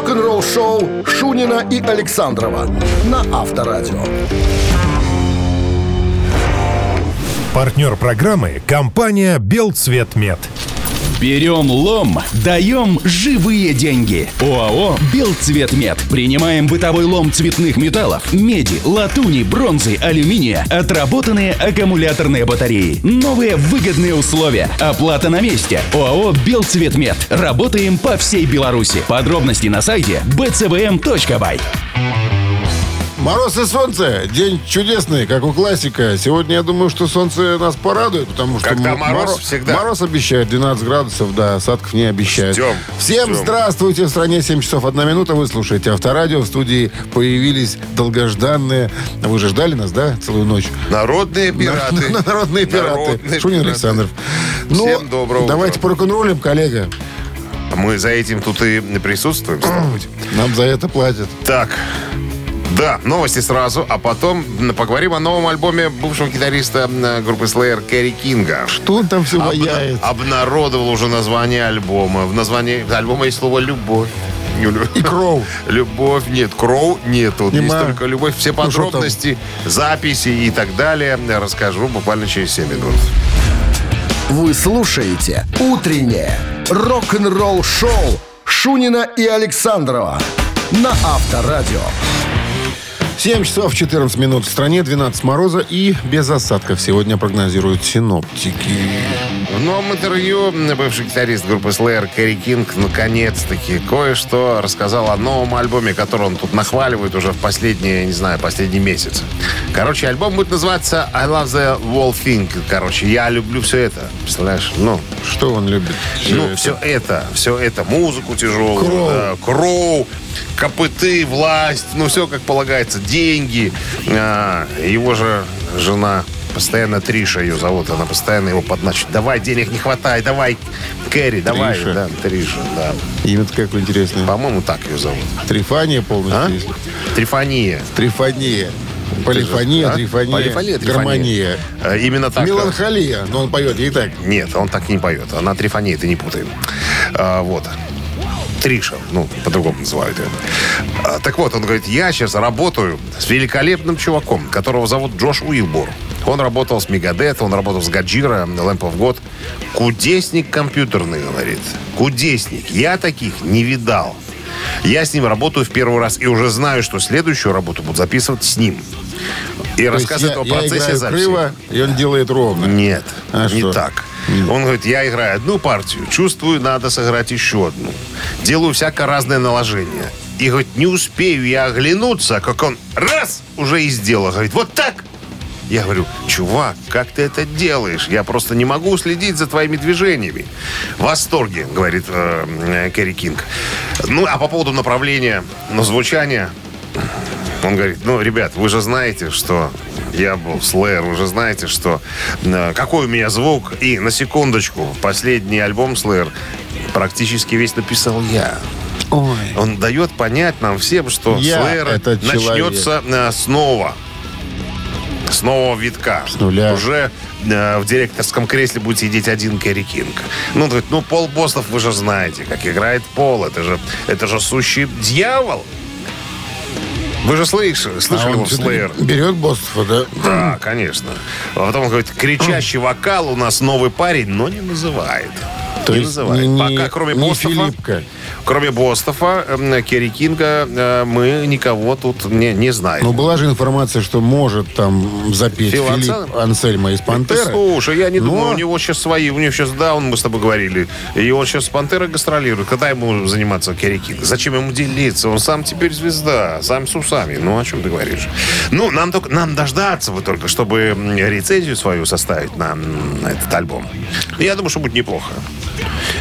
рок-н-ролл-шоу Шунина и Александрова на Авторадио. Партнер программы – компания «Белцветмет». Берем лом, даем живые деньги. ОАО «Белцветмет». Принимаем бытовой лом цветных металлов, меди, латуни, бронзы, алюминия, отработанные аккумуляторные батареи. Новые выгодные условия. Оплата на месте. ОАО «Белцветмет». Работаем по всей Беларуси. Подробности на сайте bcvm.by. Мороз и солнце. День чудесный, как у классика. Сегодня я думаю, что солнце нас порадует, потому что Когда мороз, моро- всегда. Мороз обещает 12 градусов, да, осадков не обещают. Ждем, Всем ждем. здравствуйте. В стране 7 часов 1 минута. Вы слушаете Авторадио. В студии появились долгожданные... Вы же ждали нас, да, целую ночь? Народные пираты. На- Народные пираты. Народные Шунин пираты. Александров. Ну, Всем доброго Давайте утра. по рок-н-роллям, коллега. Мы за этим тут и присутствуем, стало быть. Нам за это платят. Так, да, новости сразу, а потом поговорим о новом альбоме бывшего гитариста м, группы Slayer Керри Кинга. Что он там все Обна- ваяет? обнародовал уже название альбома. В названии альбома есть слово «любовь». И Кроу. Любовь нет, Кроу нету. Есть Нема. только любовь. Все Ну, подробности, записи и так далее расскажу буквально через 7 минут. Вы слушаете «Утреннее рок-н-ролл-шоу» Шунина и Александрова на Авторадио. 7 часов 14 минут в стране, 12 мороза и без осадков сегодня прогнозируют синоптики. В новом интервью бывший гитарист группы Slayer Кэрри Кинг наконец-таки кое-что рассказал о новом альбоме, который он тут нахваливает уже в последние, не знаю, последний месяц. Короче, альбом будет называться I Love the Whole Thing. Короче, я люблю все это. Представляешь? Ну, Что он любит? ну, это? все это, все это, музыку тяжелую, Кроу. да, кроу, копыты, власть, ну, все как полагается, деньги. А, его же жена постоянно Триша ее зовут, она постоянно его подначит. Давай, денег не хватает, давай, Кэрри, давай. Триша. Да, Триша, да. Имя-то какое интересное. По-моему, так ее зовут. Трифания полностью. А? если. Трифония. Трифония. Полифония, А? трифония, Полифония, гармония. Э, Именно так. Меланхолия. Но он поет ей так. Нет, он так не поет. Она трифония, ты не путай. А, вот. Триша, ну, по-другому называют ее. А, так вот, он говорит, я сейчас работаю с великолепным чуваком, которого зовут Джош Уилбор. Он работал с Мегадет, он работал с Гаджира, Lamp of God. Кудесник компьютерный, говорит. Кудесник. Я таких не видал. Я с ним работаю в первый раз и уже знаю, что следующую работу буду записывать с ним. И То рассказывает я, о я процессе играю записи. криво, и он делает ровно. Нет, А не что? так. Он говорит, я играю одну партию, чувствую, надо сыграть еще одну. Делаю всякое разное наложение. И говорит, не успею я оглянуться, как он раз уже и сделал. Говорит, вот так. Я говорю, чувак, как ты это делаешь? Я просто не могу следить за твоими движениями. В восторге, говорит э, Кэрри Кинг. Ну, а по поводу направления, ну, звучания, он говорит, ну, ребят, вы же знаете, что я был Slayer, вы же знаете, что э, какой у меня звук. И на секундочку, последний альбом Slayer практически весь написал я. Ой. Он дает понять нам всем, что Я Slayer этот человек. начнется э, снова. С нового витка. С нуля. Уже э, в директорском кресле будет сидеть один Кэрри Кинг. Ну, говорит, ну, Пол Бостов, вы же знаете, как играет Пол. Это же, это же сущий дьявол. Вы же слышали, слышали А он Slayer? берет Бостова, да? Да, конечно. А потом он говорит, кричащий вокал у нас новый парень, но не называет. То не есть называет. не- Пока кроме не Бостова, Филиппка. кроме Бостова, эм, Керри Кинга, э, мы никого тут не, не знаем. Ну, была же информация, что может там запеть Фил Филипп Ансельм? Ансельма из «Пантеры». Слушай, я не Но- думаю, у него сейчас свои, у него сейчас, да, он, мы с тобой говорили, и он сейчас с Пантерой гастролирует. Когда ему заниматься Керри Кинг? Зачем ему делиться? Он сам теперь звезда, сам с усами. Ну, о чем ты говоришь? Ну, нам, только, нам дождаться бы только, чтобы рецензию свою составить на, на этот альбом. Я думаю, что будет неплохо.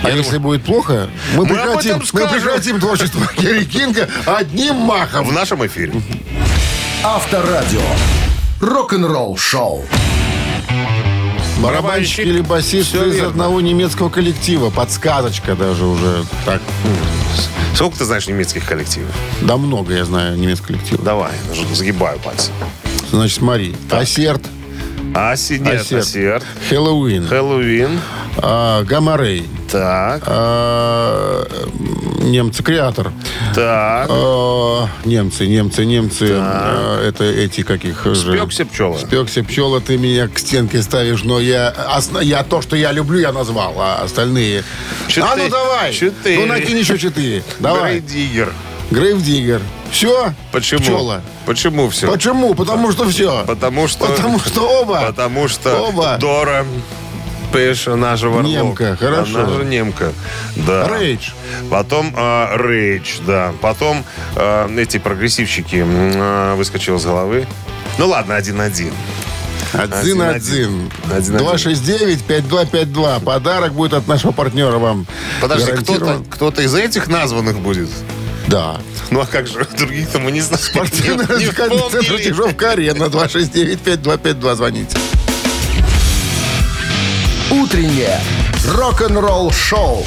А если будет плохо, мы, Мы прекратим, мы прекратим творчество Керри Кинга одним махом. В нашем эфире. Авторадио. Рок-н-ролл шоу. Барабанщик или басист из верно. одного немецкого коллектива. Подсказочка даже уже. Так, Сколько ты знаешь немецких коллективов? да много я знаю немецких коллективов. Давай, загибаю пальцы. Значит, смотри. Ассерт, Аси, нет, Ассерт. Ассерт. Хэллоуин, Хэллоуин. а, Гамма Так. а, немцы, креатор. Так. Э, Немцы, немцы, немцы. Э, Это эти каких же. Спекся пчела. Спекся пчела, ты меня к стенке ставишь, но я, я то, что я люблю, я назвал, а остальные... Четыре. А ну давай! Четыре. Ну накинь еще четыре. Давай. Грейдиггер. Грейвдиггер. Все? Почему? Пчела. Почему все? Почему? Потому что все. Потому что... Потому что оба. Потому что Оба. Дора Пэша, наша варлок. Немка, хорошо. Она же немка. Да. Рейдж. Потом а, Рейдж, да. Потом а, эти прогрессивщики а, выскочил из головы. Ну ладно, один-один. Один-один. Один-один. 269-5252. Подарок будет от нашего партнера вам. Подожди, кто-то, кто-то из этих названных будет? Да. Ну а как же, других-то мы не знаем. Спортивный развлекательный центр. Чижовка-Арена. 269-5252. Звоните. Утреннее рок-н-ролл-шоу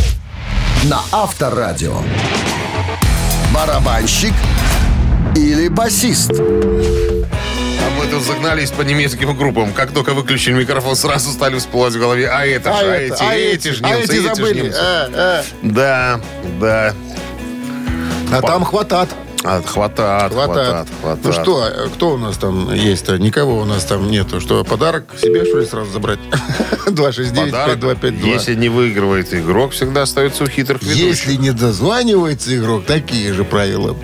на Авторадио. Барабанщик или басист? А мы тут загнались по немецким группам. Как только выключили микрофон, сразу стали всплывать в голове. А это же, а, эти, а эти эти- же а немцы, эти эти ж забыли. немцы. Э, э. Да, да. А там хватат. Хватает, хватает, хватает. Ну что, кто у нас там есть-то? Никого у нас там нету. Что, подарок себе, что ли, сразу забрать? 269-5252. Если не выигрывает игрок, всегда остается у хитрых ведущих. Если не дозванивается игрок, такие же правила.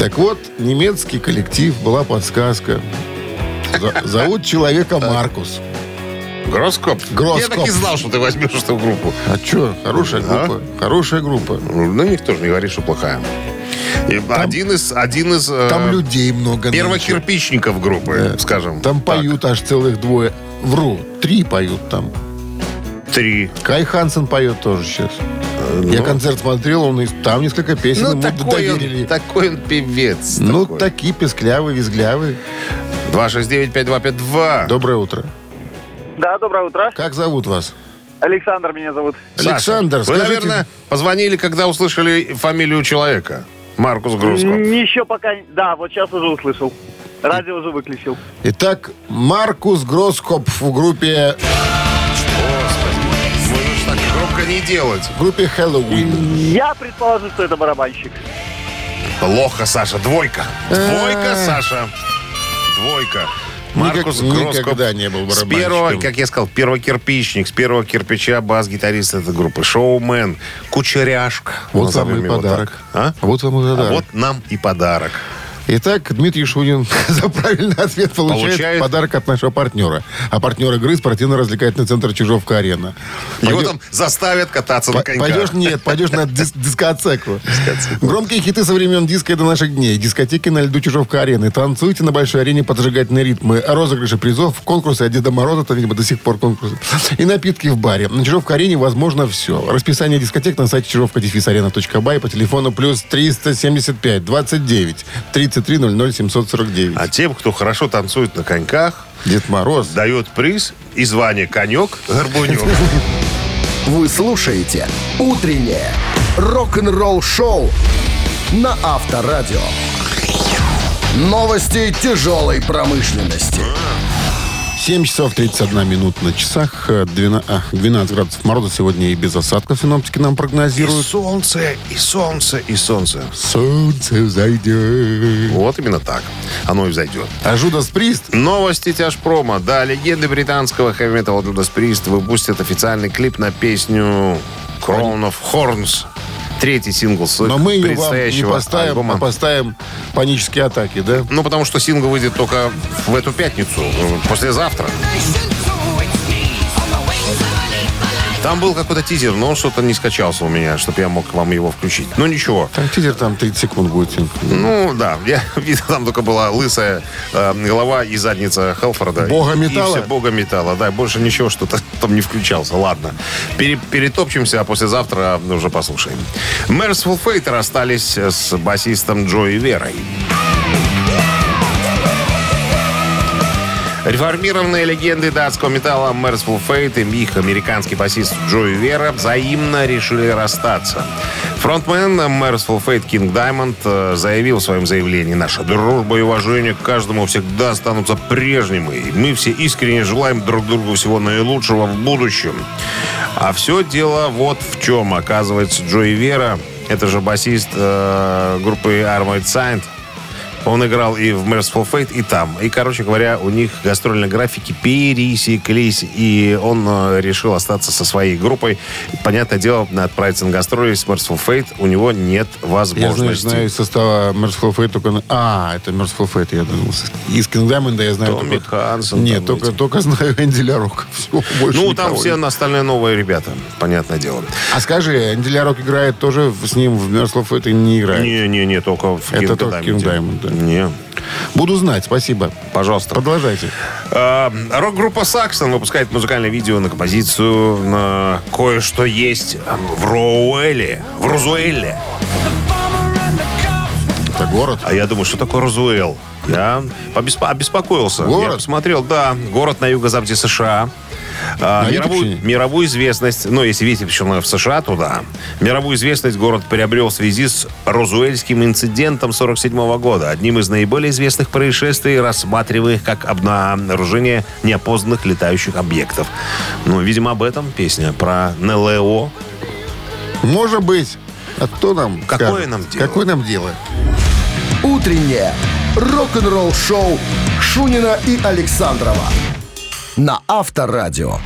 Так вот, немецкий коллектив, была подсказка. За- зовут человека Маркус. Гроскоп? Гроскоп. Я так и знал, что ты возьмешь эту группу. А что, хорошая Да. группа. Хорошая группа. Ну, никто же не говорит, что плохая. И один из, один из э, Там людей много. нынче. первокирпичников группы, Да. скажем. Там так. поют аж целых двое. Вру, три поют там. Три. Кай Хансен поет тоже сейчас. Я концерт смотрел, он и там несколько песен Ну, ему такой доверили. он, такой он певец. ну, такой. такие песклявые, визглявые. 269-5252. Доброе утро. Да, доброе утро. Как зовут вас? Александр меня зовут. Саша, Александр, вы, скажите- наверное, позвонили, когда услышали фамилию человека. Маркус Груско. М, Еще пока... Да, вот сейчас уже услышал. Радио уже выключил. Итак, Маркус Гроскоп в группе, Можно ж так громко не делать. в группе Хэллоуин. Я предположу, что это барабанщик. Плохо, Саша. Двойка. Двойка, Саша. Двойка. Маркус Никак- Гроскоп. никогда не был С барабанщиком. первого, как я сказал, первокирпичник. С первого кирпича бас-гитарист этой группы. Шоумен. Кучеряшка. Вот вам и подарок. так. А? Вот вам и А подарок. вот нам и подарок. Итак, Дмитрий Шунин за правильный ответ получает, Получает. подарок от нашего партнера. А партнер игры спортивно-развлекательный центр Чижовка-Арена. Его Пойдё- там заставят кататься на По- коньках. Пойдешь, нет, пойдешь на дис- дискотеку. Громкие хиты со времен диска и до наших дней. Дискотеки на льду Чижовка-арены. Танцуйте на большой арене под зажигательные ритмы. Розыгрыши призов, конкурсы от Деда Мороза, это, видимо, до сих пор конкурсы. И напитки в баре. На Чижовка-арене возможно все. Расписание дискотек на сайте чижовка-арена.бай по телефону плюс 375 29 33 00 749. А тем, кто хорошо танцует на коньках, Дед Мороз. дает приз и звание конек-горбунек. Вы слушаете «Утреннее рок-н-ролл-шоу» на Авторадио. Новости тяжелой промышленности. 7 часов 31 минут на часах. Э, 12, а, 12 градусов мороза сегодня и без осадков синоптики нам И прогнозируют. солнце, и солнце, и солнце. Солнце взойдет. Вот именно так. Оно и взойдет. А Жудас Прист Новости тяжпрома. Да, легенды британского хэви-металла Judas Priest выпустят официальный клип на песню Crown of Horns. Третий сингл с Но мы ее вам не поставим, альбома. а поставим панические атаки, да? Ну, потому что сингл выйдет только в эту пятницу, э, послезавтра. Там был какой-то тизер, но он что-то не скачался у меня, чтобы я мог вам его включить. Ну, ничего. Там тизер там 30 секунд будет. Ну, да, я видел, там только была лысая э, голова и задница Хелфорда. Бога металла? И все, бога металла, да, больше ничего что-то там не включался. Ладно, Пере- перетопчемся, а послезавтра уже послушаем. Merciful Fate расстались с басистом Джои Верой. Реформированные легенды датского металла Merciful Fate и их американский басист Джои Вера взаимно решили расстаться. Фронтмен Merciful Fate Даймонд э, заявил в своем заявлении «Наша дружба и уважение к каждому всегда останутся прежними, и мы все искренне желаем друг другу всего наилучшего в будущем». А все дело вот в чем. Оказывается, Джои Вера, это же басист э, группы Armored Saint, он играл и в Merciful Fate, и там. И, короче говоря, у них гастрольные графики пересеклись, и он э, решил остаться со своей группой. Понятное дело, отправиться на гастроли с Merciful Fate у него нет Я знаю, возможности. знаю из состава Merciful Fate только... А, это Merciful Fate, я думал. Из King Diamond я знаю Томми только... Хансен Нет, только, эти. только знаю Энди Лярок. Все, больше Ну, там все нет. остальные новые ребята, понятное дело. А скажи, Энди Лярок играет тоже с ним в Merciful Fate и не играет? Не-не-не, только в Это King только Diamond. King Diamond, да. Не, Буду знать, спасибо. пожалуйста. Продолжайте. А, Рок-группа Саксон выпускает музыкальное видео на композицию на кое-что есть в Роуэле, в Розуэле. Это город. А я думаю, что такое Розуэлл? Я побеспо- обеспокоился. Город? Я посмотрел, да, город на юго-западе США. А, мировую, мировую известность, ну, если видите, причем в США, то да. Мировую известность город приобрел в связи с Розуэльским инцидентом 47 года. Одним из наиболее известных происшествий, рассматриваемых как обнаружение неопознанных летающих объектов. Ну, видимо, об этом песня про НЛО. Может быть. А кто нам Какое скажет? нам дело? Какое нам дело? Утреннее рок-н-ролл-шоу Шунина и Александрова на Авторадио.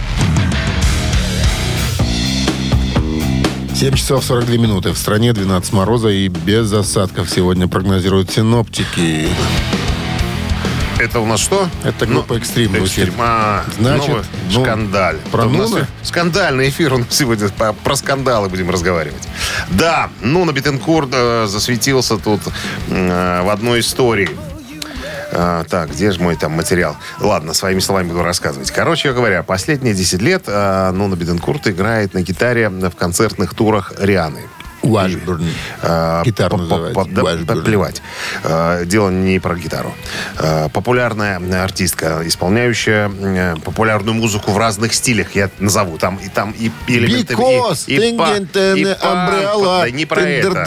7 часов 42 минуты. В стране 12 мороза и без осадков сегодня прогнозируют синоптики. Это у нас что? Это группа «Экстрим» звучит. «Экстрим». А, Значит, новый ну, скандаль. про Нуна? Скандальный эфир у нас сегодня. По- Про скандалы будем разговаривать. Да, Нуна Бетенкурт э, засветился тут э, в одной истории. А, так, где же мой там материал? Ладно, своими словами буду рассказывать. Короче говоря, последние 10 лет э, Нуна Бетенкурт играет на гитаре в концертных турах Рианы. Washburn. А, Washburn. плевать. А, Дело не про гитару. А, Популярная артистка, исполняющая э, популярную музыку в разных стилях, я назову. Там и там и элементы... Because и, па- и. Да не про это.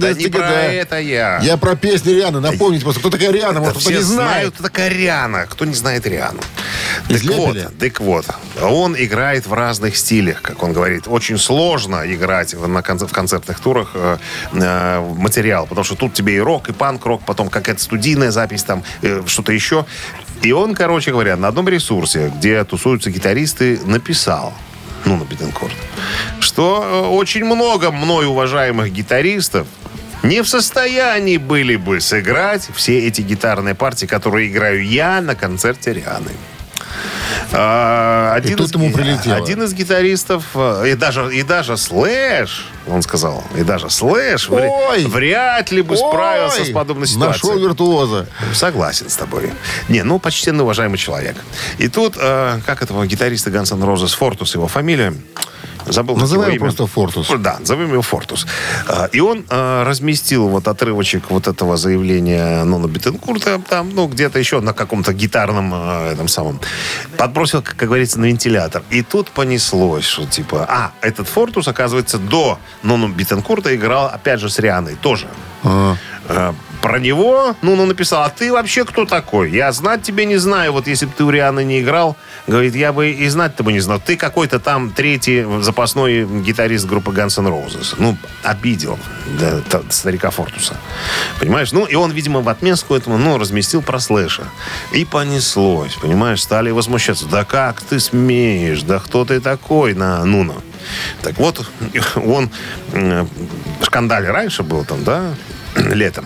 Да не про это я. Я про песню Рианы. Напомните просто, кто такая Риана, может, кто все не знает. знают, кто такая Риана. Кто не знает Риану? Из так вот, так вот, он играет в разных стилях, как он говорит. Очень сложно играть в- на конце- в концертных турах э, э, материал, потому что тут тебе и рок, и панк-рок, потом какая-то студийная запись, там э, что-то еще. И он, короче говоря, на одном ресурсе, где тусуются гитаристы, написал, ну, на Беттанкорт, что э, очень много мной уважаемых гитаристов не в состоянии были бы сыграть все эти гитарные партии, которые играю я на концерте Рианны. А, один, тут из, ему прилетело. один из гитаристов, э, и даже, и даже Слэш, он сказал, и даже Слэш Ой! вряд ли бы справился Ой, с подобной Нашел ситуацией. виртуоза. Согласен с тобой. Не, ну, почтенный, уважаемый человек. И тут, э, как этого гитариста Ганс Н' Розес, Фортус его фамилия, забыл. как Называй его просто Фортус. Да, назовем его Фортус. А, И он а, разместил вот отрывочек вот этого заявления Нона Бетенкурта там, ну, где-то еще на каком-то гитарном а, этом самом. Подбросил, как, говорится, на вентилятор. И тут понеслось, что типа... А, этот Фортус, оказывается, до Нона Бетенкурта играл, опять же, с Рианой тоже. А. Про него, ну, ну, написал, а ты вообще кто такой? Я знать тебе не знаю. Вот если бы ты у Рианы не играл, говорит, я бы и знать-то бы не знал. Ты какой-то там третий запасной гитарист группы Guns N' Roses. Ну, обидел да, т- старика Фортуса. Понимаешь? Ну, и он, видимо, в отместку этому, ну, разместил про Слэша. И понеслось, понимаешь? Стали возмущаться. Да как ты смеешь? Да кто ты такой на Нуна? Так вот, он э, в скандале раньше был там, да, летом.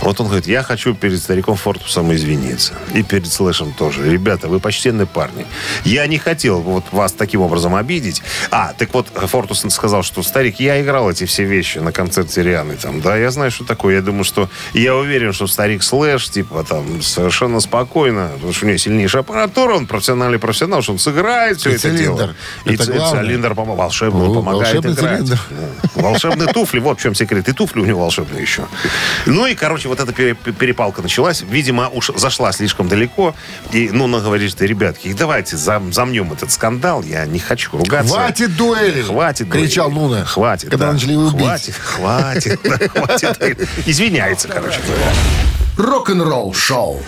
Вот он говорит, я хочу перед стариком Фортусом извиниться. И перед Слэшем тоже. Ребята, вы почтенные парни. Я не хотел вот вас таким образом обидеть. А, так вот, Фортус сказал, что старик, я играл эти все вещи на концерте Рианы. Там, да, я знаю, что такое. Я думаю, что... Я уверен, что старик Слэш, типа, там, совершенно спокойно, потому что у него сильнейшая аппаратура, он профессиональный профессионал, что он сыграет все И это цилиндр. дело. И Это ц- главное. цилиндр помо- волшебный О, помогает волшебный играть. цилиндр. Да. Волшебные туфли, вот в чем секрет. И туфли у него волшебные еще. Ну и, короче, вот эта пере- перепалка началась. Видимо, уж зашла слишком далеко. И Нуна говорит, что, ребятки, давайте зам- замнем этот скандал. Я не хочу ругаться. Хватит дуэли! Хватит. Кричал дуэли. Нуна. Хватит. Когда да. начали его бить. Хватит, хватит, хватит. Извиняется, короче. Рок-н-ролл шоу.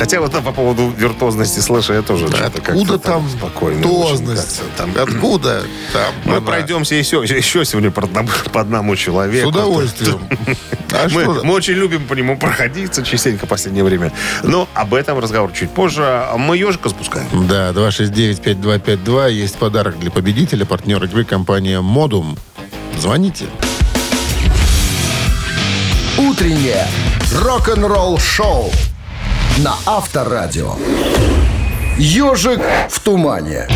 Хотя вот по поводу виртуозности слэша я тоже как-то Откуда там спокойно. тозность? очень как-то Там, Откуда там? мы она? пройдемся еще, еще сегодня по одному, по одному С человеку. удовольствием. А Мы, что? мы очень любим по нему проходиться частенько в последнее время. Но об этом разговор чуть позже. А Мы ежика запускаем. Да, 269-5252. Есть подарок для победителя. Партнер игры компания «Модум». Звоните. Утреннее рок-н-ролл-шоу на Авторадио. Ежик в тумане.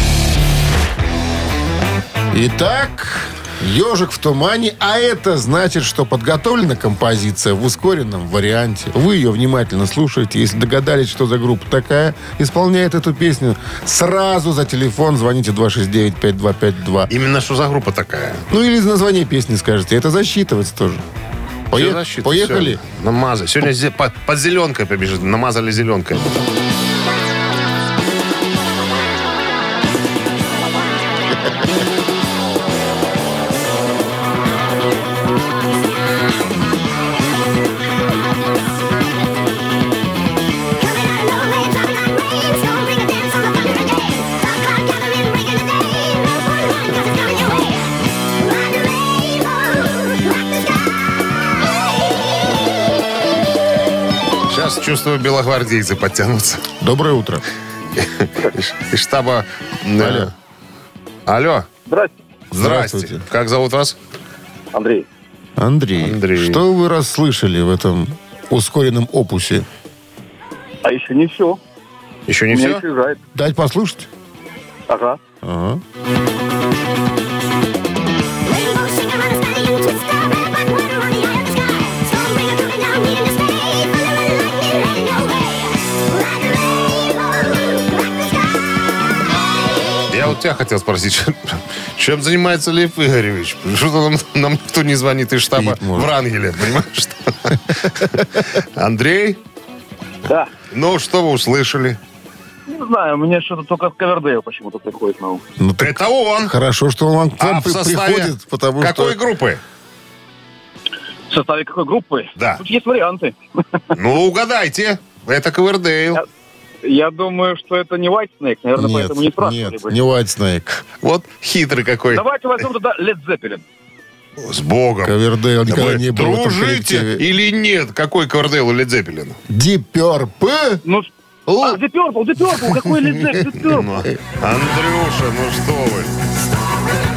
Итак, «Ежик в тумане», а это значит, что подготовлена композиция в ускоренном варианте. Вы ее внимательно слушаете. Если догадались, что за группа такая исполняет эту песню, сразу за телефон звоните 269-5252. Именно что за группа такая? Ну или название песни скажете. Это засчитывается тоже. Пое- Всё защита, Поехали. всё. Намазали. Сегодня зе- по- под зеленкой побежит. Намазали зеленкой. Чувствую, белогвардейцы подтянутся. Доброе утро. Из- штаба... э, Алло. Алло. Здрасте, Здрасте. Здравствуйте. Как зовут вас? Андрей. Андрей, Андрей. что вы расслышали в этом ускоренном опусе? А еще не все. Еще не все? еще. Дать послушать? Ага. Ага. Тебя хотел спросить, чем, занимается Лев Игоревич? Что-то нам, нам никто не звонит из штаба может. в Рангеле, понимаешь? что? Андрей, Да. ну что вы услышали? Не знаю, мне что-то только Ковердейл почему-то приходит на ум. Ну, так Это он. хорошо, что он вам к вам А в при- составе приходит, потому какой что... группы? В составе какой группы? Да. Тут есть варианты. Ну, угадайте. Это Ковердейл. Я думаю, что это не White Snake, наверное, Нет, поэтому не спрашивали нет, бы. не White Snake. Вот хитрый какой. Давайте возьмем туда Led Zeppelin. С Богом. Ковердейл Да никогда вы не был дружите или нет? Какой Ковердейл или Дзеппелин? Purple? Ну, а, The Purple, какой Led Zeppelin, The Purple. Ну, Андрюша, ну что вы?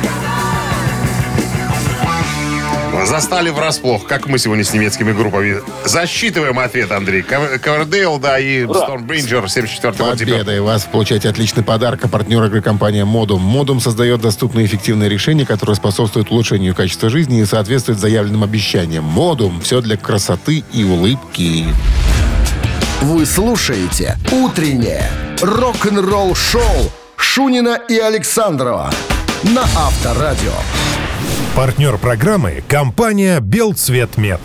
Застали врасплох, как мы сегодня с немецкими группами. Засчитываем ответ, Андрей. Ков- Ковердейл, да, и Stormbringer, 74 год. Победа, и вас получаете отличный подарок. А партнер игры компания Модум. Модум создает доступные и эффективные решения, которые способствуют улучшению качества жизни и соответствуют заявленным обещаниям. Модум. Все для красоты и улыбки. Вы слушаете «Утреннее рок-н-ролл-шоу» Шунина и Александрова на Авторадио. Партнер программы – компания «Белцветмет».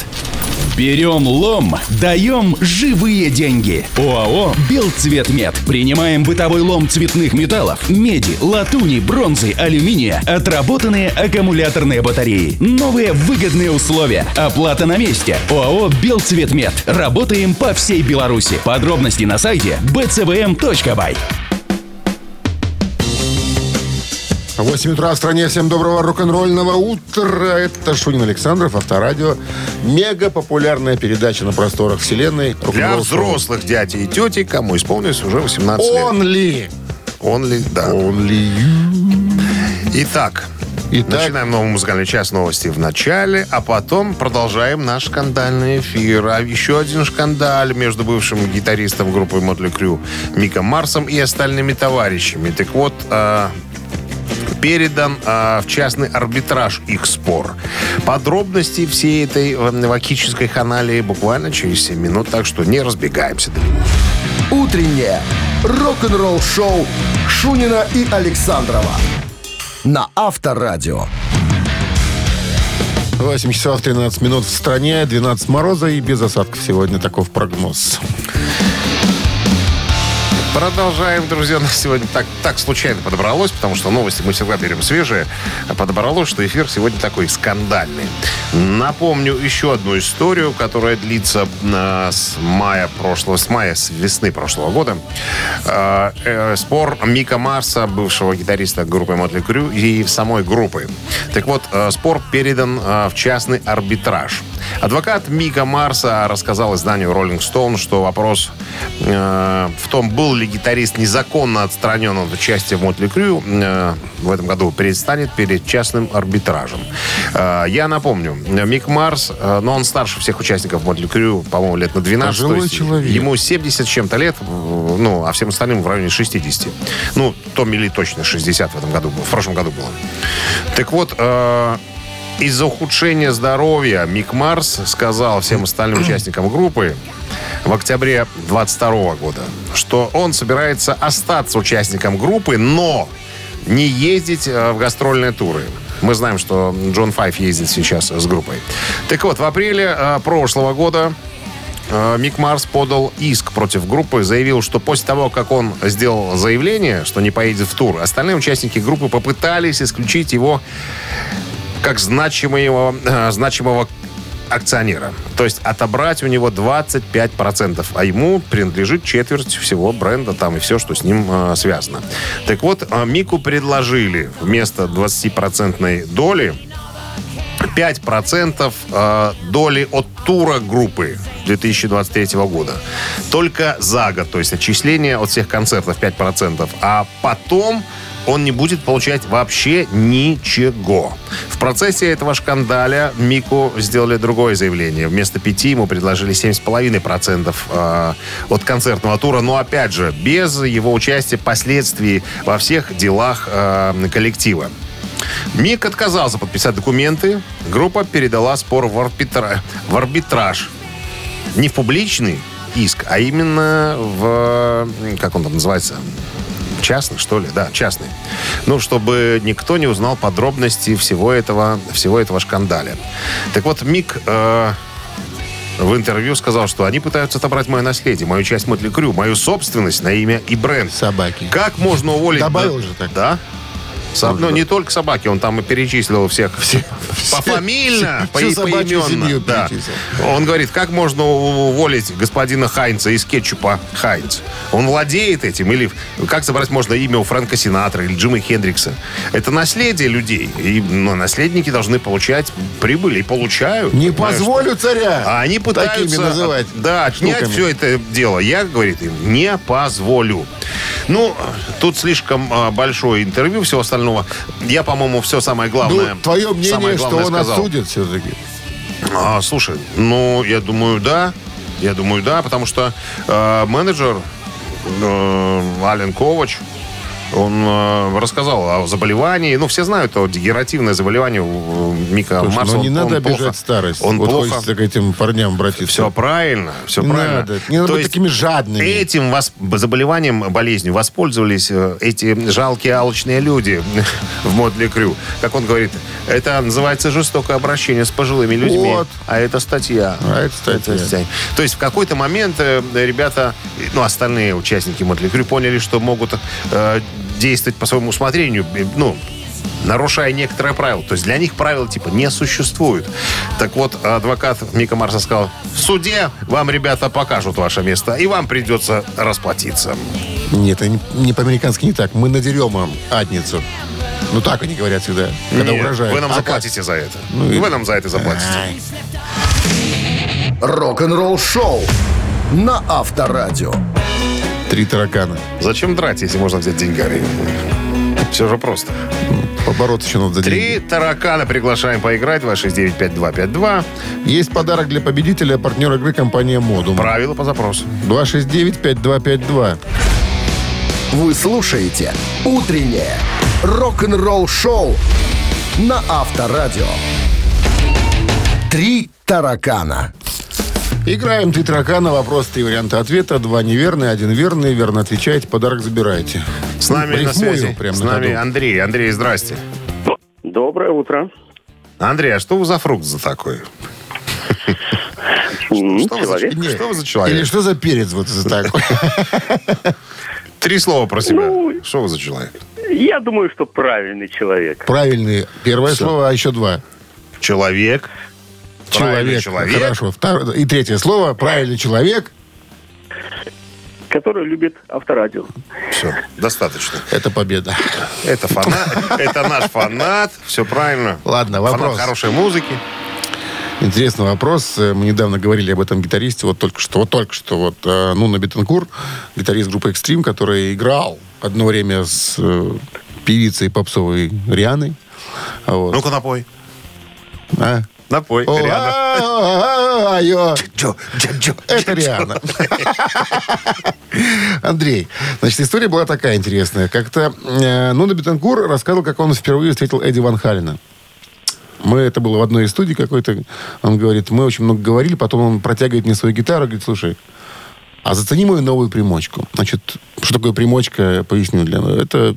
Берем лом, даем живые деньги. ОАО «Белцветмет». Принимаем бытовой лом цветных металлов, меди, латуни, бронзы, алюминия, отработанные аккумуляторные батареи. Новые выгодные условия. Оплата на месте. ОАО «Белцветмет». Работаем по всей Беларуси. Подробности на сайте bcvm.by. 8 утра в стране. Всем доброго рок-н-ролльного утра. Это Шунин Александров, Авторадио. Мега популярная передача на просторах вселенной. Для взрослых дядей и тети, кому исполнилось уже 18 лет. Only. Он ли? Да. Only you. Итак, Итак. начинаем новый музыкальный час новости в начале, а потом продолжаем наш скандальный эфир. А еще один шкандаль между бывшим гитаристом группы Мотли Крю Миком Марсом и остальными товарищами. Так вот, а, передан а, в частный арбитраж их спор. Подробности всей этой э, вакической ханалии буквально через 7 минут, так что не разбегаемся. Утреннее рок-н-ролл-шоу Шунина и Александрова на Авторадио. 8 часов 13 минут в стране, 12 мороза и без осадков сегодня таков прогноз. Продолжаем, друзья. На сегодня так, так случайно подобралось, потому что новости мы всегда берем свежие. Подобралось, что эфир сегодня такой скандальный. Напомню еще одну историю, которая длится э, с мая прошлого, с мая, с весны прошлого года. Э, э, спор Мика Марса, бывшего гитариста группы Мотли Крю, и самой группы. Так вот, э, спор передан э, в частный арбитраж. Адвокат Мика Марса рассказал изданию Rolling Stone, что вопрос э, в том, был ли гитарист незаконно отстранен от участия в Мотли Крю, э, в этом году предстанет перед частным арбитражем. Э, я напомню, Мик Марс, э, но он старше всех участников Мотли Крю, по-моему, лет на 12. Пожилой то есть человек. Ему 70 с чем-то лет, ну, а всем остальным в районе 60. Ну, Томми Ли точно 60 в этом году, в прошлом году было. Так вот, э, из-за ухудшения здоровья Мик Марс сказал всем остальным участникам группы в октябре 22 года, что он собирается остаться участником группы, но не ездить э, в гастрольные туры. Мы знаем, что Джон Файв ездит сейчас с группой. Так вот, в апреле э, прошлого года э, Мик Марс подал иск против группы, заявил, что после того, как он сделал заявление, что не поедет в тур, остальные участники группы попытались исключить его как значимого, э, значимого акционера. То есть отобрать у него 25%, а ему принадлежит четверть всего бренда там и все, что с ним э, связано. Так вот, э, Мику предложили вместо 20% доли 5% э, доли от тура группы 2023 года. Только за год, то есть отчисление от всех концертов 5%. А потом он не будет получать вообще ничего. В процессе этого шкандаля Мику сделали другое заявление. Вместо 5 ему предложили 7,5% э, от концертного тура. Но, опять же, без его участия последствий во всех делах э, коллектива. Мик отказался подписать документы. Группа передала спор в, арбитра- в арбитраж. Не в публичный иск, а именно в... Как он там называется? Частный, что ли? Да, частный. Ну, чтобы никто не узнал подробности всего этого, всего этого шкандаля. Так вот, Мик... э, в интервью сказал, что они пытаются отобрать мое наследие, мою часть Мотли Крю, мою собственность на имя и бренд. Собаки. Как можно уволить... Добавил же так. Да. Со- ну, не только собаки, он там и перечислил всех. Все, пофамильно, по, и- собачью поименно. Да. Он говорит, как можно уволить господина Хайнца из кетчупа Хайнц? Он владеет этим? Или как забрать можно имя у Фрэнка Синатра или Джима Хендрикса? Это наследие людей. И ну, наследники должны получать прибыль. И получают. Не позволю царя а они пытаются... такими называть. Да, отнять штуками. все это дело. Я, говорит им, не позволю. Ну, тут слишком а, большое интервью всего остального. Я, по-моему, все самое главное... Ну, твое мнение, самое что главное он сказал. осудит все-таки. А, слушай, ну, я думаю, да. Я думаю, да, потому что э, менеджер э, Ален Ковач, он э, рассказал о заболевании. Ну, все знают, о дегенеративное заболевание у Мика Слушай, Марса. ну Он- не надо он обижать плохо- старость. Он вот плохо хочется к этим парням обратиться. все правильно, все Не правильно. надо. Не надо То быть такими жадными. Этим вос- заболеванием, болезнью воспользовались э, эти жалкие алчные люди в Модли Крю. Как он говорит, это называется жестокое обращение с пожилыми людьми. Вот. А это статья. А это статья. статья. То есть в какой-то момент э, ребята, ну, остальные участники Модли Крю поняли, что могут э, действовать по своему усмотрению. Ну, нарушая некоторые правила. То есть для них правил типа не существует. Так вот, адвокат Мика Марса сказал, в суде вам, ребята, покажут ваше место, и вам придется расплатиться. Нет, это не, не по-американски не так. Мы надерем вам адницу. Ну так они говорят всегда, когда Нет, угрожают. вы нам А заплатите за это. Ну и- Вы нам за это заплатите. Рок-н-ролл шоу на Авторадио. Три таракана. Зачем драть, если можно взять деньгами? Все же просто. Побороться еще надо за деньги. Три таракана приглашаем поиграть. 269-5252. Есть подарок для победителя, партнер игры компания «Модум». Правила по запросу. 269-5252. Вы слушаете «Утреннее рок-н-ролл шоу» на Авторадио. Три таракана. Играем «Три таракана». Вопрос, три варианта ответа. Два неверные, один верный. Верно отвечаете, подарок забираете. С нами на Рифмую связи. прям С на нами ходу. Андрей. Андрей, здрасте. Доброе утро. Андрей, а что вы за фрукт за такой? М, Что вы за, Человек. Нет. что вы за человек? Или что за перец вот за такой? Три слова про себя. Ну, Что вы за человек? Я думаю, что правильный человек. Правильный. Первое слово, а еще два. Человек. Правильный Человек. Хорошо. Второе- И третье слово. Правильный человек. Который любит авторадио. Все, достаточно. Это победа. Это фанат. Это наш фанат. Все правильно. Ладно, вопрос. Фанат хорошей музыки. Интересный вопрос. Э, Мы недавно говорили об этом гитаристе. Вот только что, вот только что, вот э, Нуна Бетенкур, гитарист группы Extreme, который играл одно время с э, певицей попсовой Рианой. Вот. Ну-ка напой. А? Напой. Риана. а, а, а. Это Риана. Андрей, значит, история была такая интересная. Как-то э, Нуна Бетенкур рассказывал, как он впервые встретил Эдди Ван Халина. Мы, это было в одной из студий какой-то. Он говорит, мы очень много говорили, потом он протягивает мне свою гитару, говорит, слушай, а зацени мою новую примочку. Значит, что такое примочка, поясню для Это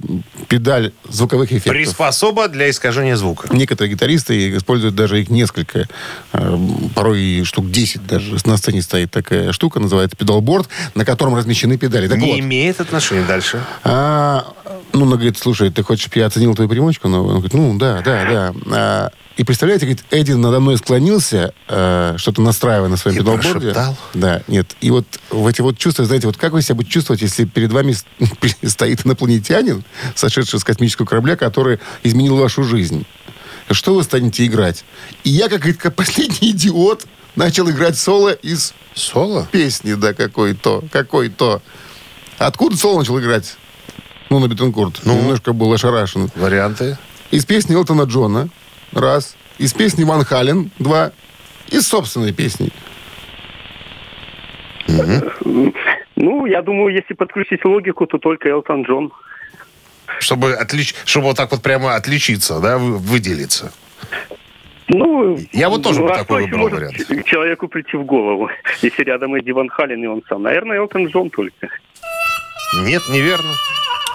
педаль звуковых эффектов. Приспособа для искажения звука. Некоторые гитаристы используют даже их несколько, э, порой штук 10 даже. На сцене стоит такая штука, называется педалборд, на котором размещены педали. Так Не вот, имеет отношения дальше. а, ну, она говорит, слушай, ты хочешь, чтобы я оценил твою примочку? Ну, он говорит, ну, да, да, да. А, и представляете, говорит, Эдди надо мной склонился, э, что-то настраивая на своем педалборде. Да, нет. И вот в эти вот чувства, знаете, вот как вы себя будете чувствовать, если перед вами стоит инопланетянин, сошедший с космического корабля, который изменил вашу жизнь? Что вы станете играть? И я, как, как последний идиот, начал играть соло из Соло? песни, да, какой-то, какой-то. Откуда соло начал играть? Ну, на Бетенкурт. Немножко был ошарашен. Варианты? Из песни Элтона Джона. Раз. Из песни Ван Хален. Два. Из собственной песни. Ну, я думаю, если подключить логику, то только Элтон Джон. Чтобы, отлич... Чтобы вот так вот прямо отличиться, да, вы- выделиться. Ну, Я вот тоже бы а такой выбрал вариант. человеку прийти в голову, если рядом Эдди Ван Хален и он сам? Наверное, Элтон Джон только. Нет, неверно.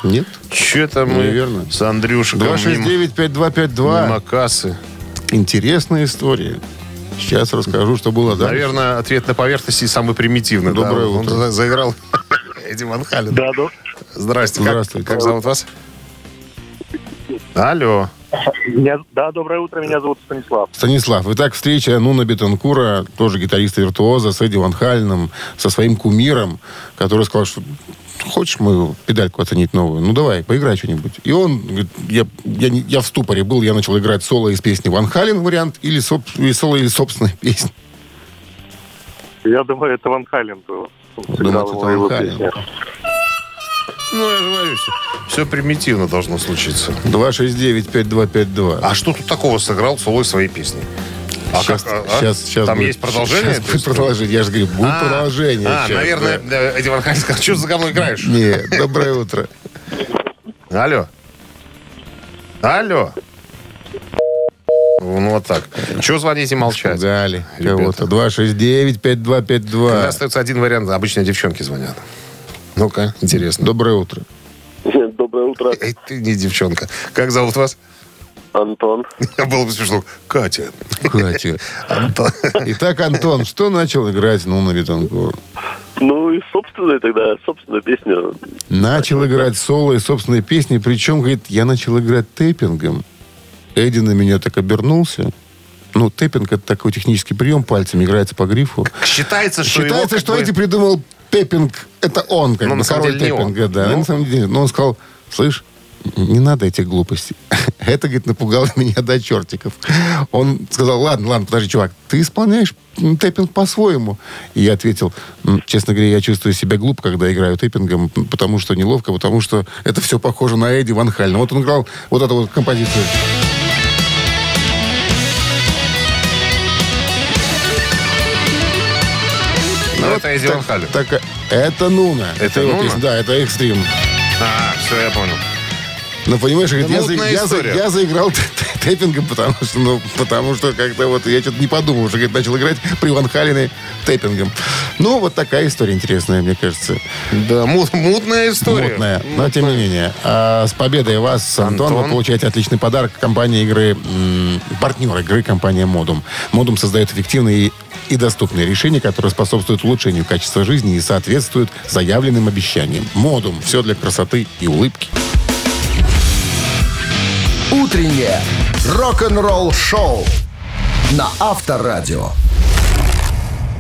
Нет? Че-то мы Неверно. с Андрюшиком мимо, 269-5252. мимо кассы. Интересная история. Сейчас расскажу, что было дальше. Наверное, ответ на поверхности самый примитивный. да? Доброе Он утро. за- заиграл Эдди Ван Хален. Да, да. Здрасте. Как- Здравствуйте. Как, зовут вас? Алло. да, доброе утро, меня зовут Станислав. Станислав, итак, встреча Нуна Бетанкура, тоже гитариста-виртуоза, с Эдди Ван Хальном, со своим кумиром, который сказал, что хочешь мою педальку оценить новую? Ну, давай, поиграй что-нибудь. И он, говорит, я, я, я в ступоре был, я начал играть соло из песни Ван Хален вариант или, соб- или соло из собственной песни. Я думаю, это Ван Хален был. Думаете, это Ван Хален? Ну, я же говорю, все, все примитивно должно случиться. 269-5252. А что тут такого сыграл соло своей песни? А сейчас, как, а? сейчас, сейчас Там будет- есть продолжение? Сейчас будет продолжение. Я же говорю, будет А, продолжение. А, сейчас, наверное, да. да, Эдди Ван Хален сказал, что за говно играешь? Нет, доброе утро. Алло. Алло. Ну, вот так. Чего звоните молчать? Дали Ребята. кого-то. 269-5252. Когда остается один вариант, обычно девчонки звонят. Ну-ка, интересно. Доброе утро. Доброе утро, Эй, ты не девчонка. Как зовут вас? Антон. Было бы смешно. Катя. Катя. Антон. Итак, Антон, что начал играть ну, на Бетанкур? Ну и собственная тогда, собственная песня. Начал играть соло и собственные песни, причем, говорит, я начал играть тэппингом. Эдди на меня так обернулся. Ну, тэппинг — это такой технический прием, пальцами играется по грифу. Считается, что его Считается, как что бы- Эдди придумал тэппинг. Это он, как Но бы, король тэппинга, да. Ну. На самом деле, но он сказал, слышь, не надо этих глупостей. Это, говорит, напугало меня до чертиков. Он сказал, ладно, ладно, подожди, чувак, ты исполняешь тэппинг по-своему. И я ответил, «М, честно говоря, я чувствую себя глупо, когда играю тэппингом, потому что неловко, потому что это все похоже на Эдди Ван Хальна. Вот он играл вот эту вот композицию. Ну, это Эдди Ван Хален. Так, э, это Нуна. Это его Нуна? песня, Да, это экстрим. А, все, я понял. Ну, понимаешь, говорит, я, за- мутная я за- я заиграл тэппингом, потому что, ну, потому что как-то вот я что-то не подумал, уже говорит, начал играть при Ван Халине тэппингом. Ну, вот такая история интересная, мне кажется. Да, мут- мутная история. Мутная. Но, тем не менее, а, с победой вас, Антон, Антон. вы получаете отличный подарок компании игры, м, партнер игры компания Модум. Модум создает эффективные и доступные решения, которые способствуют улучшению качества жизни и соответствуют заявленным обещаниям. Модум. Все для красоты и улыбки. Утреннее рок-н-ролл-шоу на Авторадио.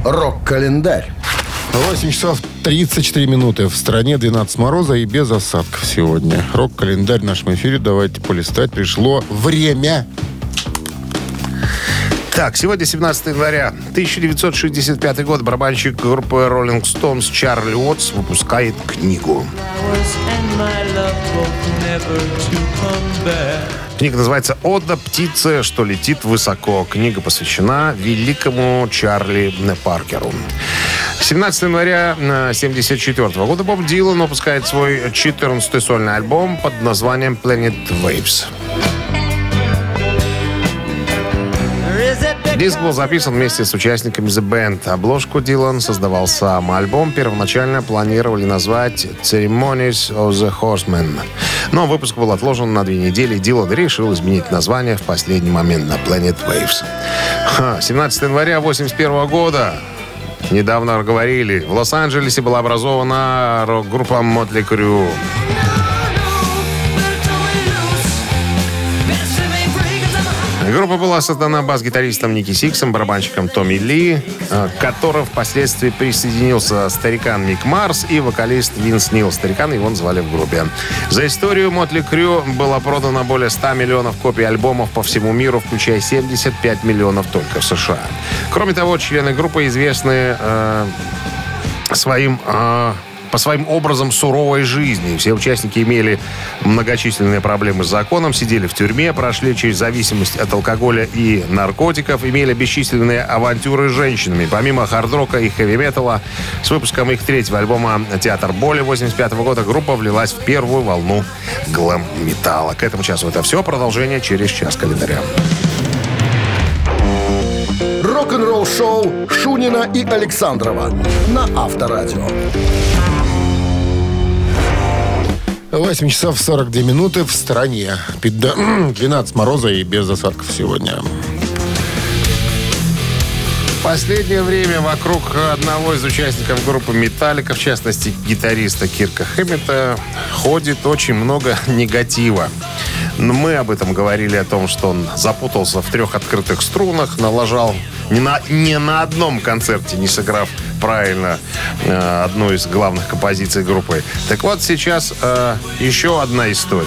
Рок-календарь. 8 часов 34 минуты. В стране 12 мороза и без осадков сегодня. Рок-календарь в нашем эфире. Давайте полистать. Пришло время. Так, сегодня 17 января 1965 год. Барабанщик группы Rolling Stones Чарли Уотс выпускает книгу. Книга называется «Ода птице, что летит высоко». Книга посвящена великому Чарли Паркеру. 17 января 1974 года Боб Дилан выпускает свой 14-й сольный альбом под названием «Planet Waves». Диск был записан вместе с участниками The Band. Обложку Дилан создавал сам. Альбом первоначально планировали назвать Ceremonies of the Horsemen. Но выпуск был отложен на две недели. Дилан решил изменить название в последний момент на Planet Waves. Ха, 17 января 1981 года Недавно говорили, в Лос-Анджелесе была образована рок-группа Motley Crue. Группа была создана бас-гитаристом Ники Сиксом, барабанщиком Томми Ли, э, к которым впоследствии присоединился старикан Мик Марс и вокалист Винс Нил. Старикан его звали в группе. За историю Мотли Крю было продано более 100 миллионов копий альбомов по всему миру, включая 75 миллионов только в США. Кроме того, члены группы известны э, своим э, по своим образом суровой жизни. Все участники имели многочисленные проблемы с законом, сидели в тюрьме, прошли через зависимость от алкоголя и наркотиков, имели бесчисленные авантюры с женщинами. Помимо хард-рока и хэви-металла, с выпуском их третьего альбома «Театр боли» 85 года группа влилась в первую волну глэм-металла. К этому часу это все. Продолжение через час календаря. Рок-н-ролл-шоу Шунина и Александрова на Авторадио. 8 часов 42 минуты в стране. Пида- 12 мороза и без осадков сегодня. Последнее время вокруг одного из участников группы «Металлика», в частности, гитариста Кирка Хэммета, ходит очень много негатива. Но мы об этом говорили, о том, что он запутался в трех открытых струнах, налажал ни на, ни на одном концерте, не сыграв правильно э, одну из главных композиций группы. Так вот, сейчас э, еще одна история.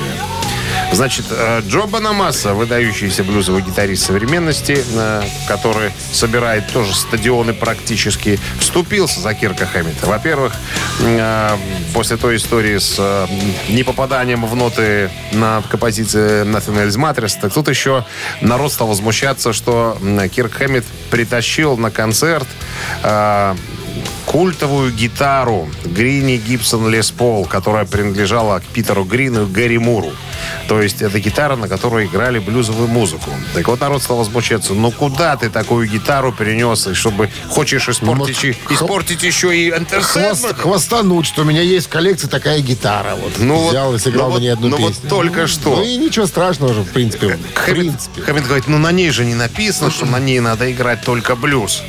Значит, э, Джо Банамасса, выдающийся блюзовый гитарист современности, который собирает тоже стадионы практически, вступился за Кирка Хэммета. Во-первых, после той истории с непопаданием в ноты на композиции Nothing Else Matters, так тут еще народ стал возмущаться, что Кирк Хэммет притащил на концерт культовую гитару Грини Гибсон Лес Пол, которая принадлежала к Питеру Грину и Гэри Муру. То есть это гитара, на которой играли блюзовую музыку. Так вот народ стал возмущаться. Ну куда ты такую гитару перенес, и чтобы хочешь испортить, Ну, вот испортить еще и Хвост, хвостануть, что у меня есть в коллекции такая гитара. Вот. Ну вот- Взял и сыграл ну на ней вот- одну ну вот песню. только что. Ну и ничего страшного же, в принципе. В Хэммит, принципе. Хэммит говорит, ну на ней же не написано, что на ней надо играть только блюз.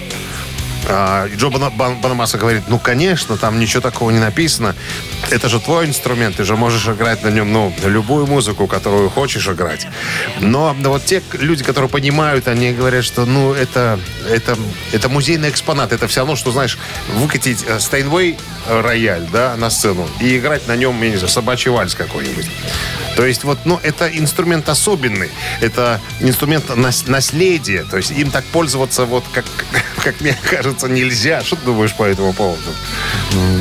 А, Джо Банамаса говорит, ну, конечно, там ничего такого не написано. Это же твой инструмент, ты же можешь играть на нем, ну, любую музыку, которую хочешь играть. Но да, вот те люди, которые понимают, они говорят, что, ну, это, это, это музейный экспонат. Это все равно, что, знаешь, выкатить э, Стейнвей э, рояль, да, на сцену и играть на нем, я не знаю, собачий вальс какой-нибудь. То есть вот, ну, это инструмент особенный. Это инструмент нас- наследия. То есть им так пользоваться, вот, как, как мне кажется, нельзя. Что ты думаешь по этому поводу?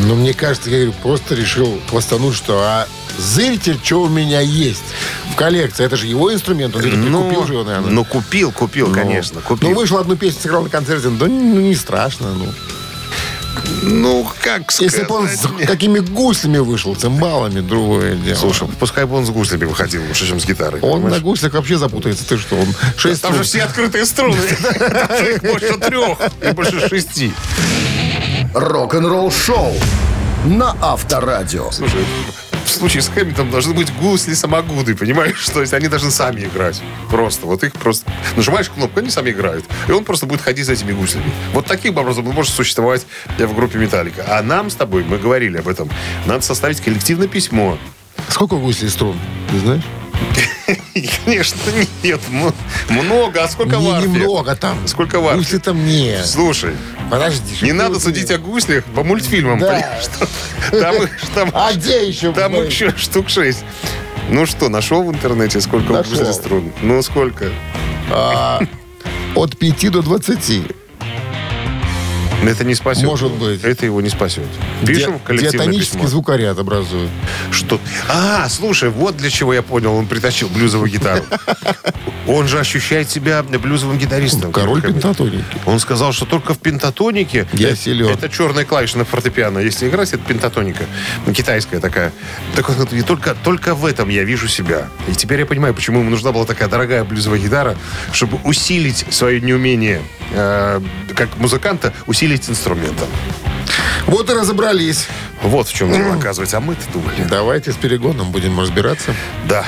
Ну, мне кажется, я говорю, просто решил хвастануть, что а зритель, что у меня есть в коллекции. Это же его инструмент, он где-то прикупил же его, наверное. ну, купил, купил, конечно, купил. Ну, вышел одну песню, сыграл на концерте, да ну, не страшно, ну. Ну, как сказать? Если бы он с какими гуслями вышел, цимбалами, другое дело. Слушай, пускай бы он с гуслями выходил лучше, чем с гитарой. он на понимаешь? гуслях вообще запутается. Ты что, он шесть Там же все открытые струны. Больше трех и больше шести. Рок-н-ролл шоу на Авторадио. Слушай, в случае с Хэмилтоном должны быть гусли самогуды, понимаешь? То есть они должны сами играть. Просто. Вот их просто... Нажимаешь кнопку, они сами играют. И он просто будет ходить за этими гуслями. Вот таким образом может существовать в группе Металлика. А нам с тобой, мы говорили об этом, надо составить коллективное письмо. Сколько гуслей струн? Ты знаешь? Конечно, нет. Много. А сколько в Не, арфе? немного там. Сколько в арфе? Гусли там нет. Слушай, Подожди. не надо судить о гуслях по мультфильмам. Да. Там, там, А где еще? там их еще штук шесть. Ну что, нашел в интернете, сколько у Нашел. гусли струн? Ну, сколько? А, От 5 до 20. Это не спасет. Может быть. Это его не спасет. Пишем Ди- коллективное Диатонический письмо. звукоряд образует. Что? А, слушай, вот для чего я понял, он притащил блюзовую гитару. Он же ощущает себя блюзовым гитаристом. Король Как бы. пентатоники. Он сказал, что только в пентатонике... Я силен. Это черная клавиша на фортепиано. Если играть, это пентатоника. Ну, Китайская такая. Так он говорит, и только, только в этом я вижу себя. И теперь я понимаю, почему ему нужна была такая дорогая блюзовая гитара, чтобы усилить свое неумение э, как музыканта, усилить инструментом. Вот и разобрались. Вот в чем дело, оказывается. А мы-то думали. Давайте с перегоном будем разбираться. Да.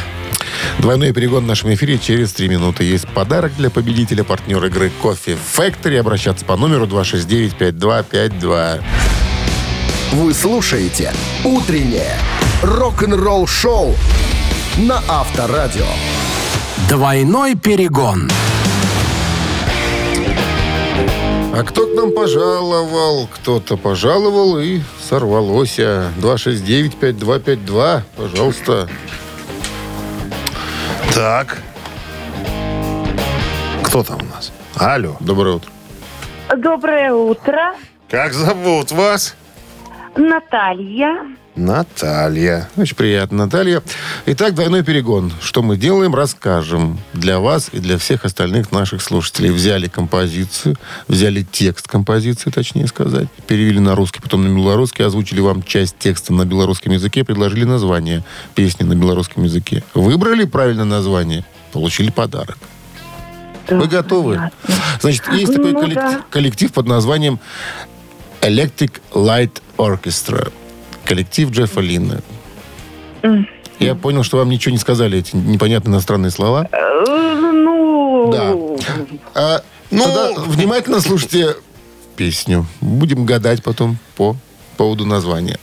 Двойной перегон в нашем эфире через 3 минуты. Есть подарок для победителя, партнер игры «Кофе Factory». Обращаться по номеру 269-5252. Вы слушаете «Утреннее рок-н-ролл-шоу» на Авторадио. Двойной перегон. А кто к нам пожаловал? Кто-то пожаловал и сорвалося. 269-5252. Пожалуйста. Так. Кто там у нас? Алло. Доброе утро. Доброе утро, Как зовут вас? Наталья. Наталья. Очень приятно, Наталья. Итак, двойной перегон. Что мы делаем, расскажем для вас и для всех остальных наших слушателей. Взяли композицию, взяли текст композиции, точнее сказать, перевели на русский, потом на белорусский, озвучили вам часть текста на белорусском языке, предложили название песни на белорусском языке. Выбрали правильное название, получили подарок. Вы готовы? Значит, есть такой Ну, коллектив, да. коллектив под названием Electric Light Orchestra. Коллектив Джеффа Линна. Я понял, что вам ничего не сказали эти непонятные иностранные слова. Э, Ну, Да. А, Тогда внимательно слушайте песню. Будем гадать потом по поводу названия.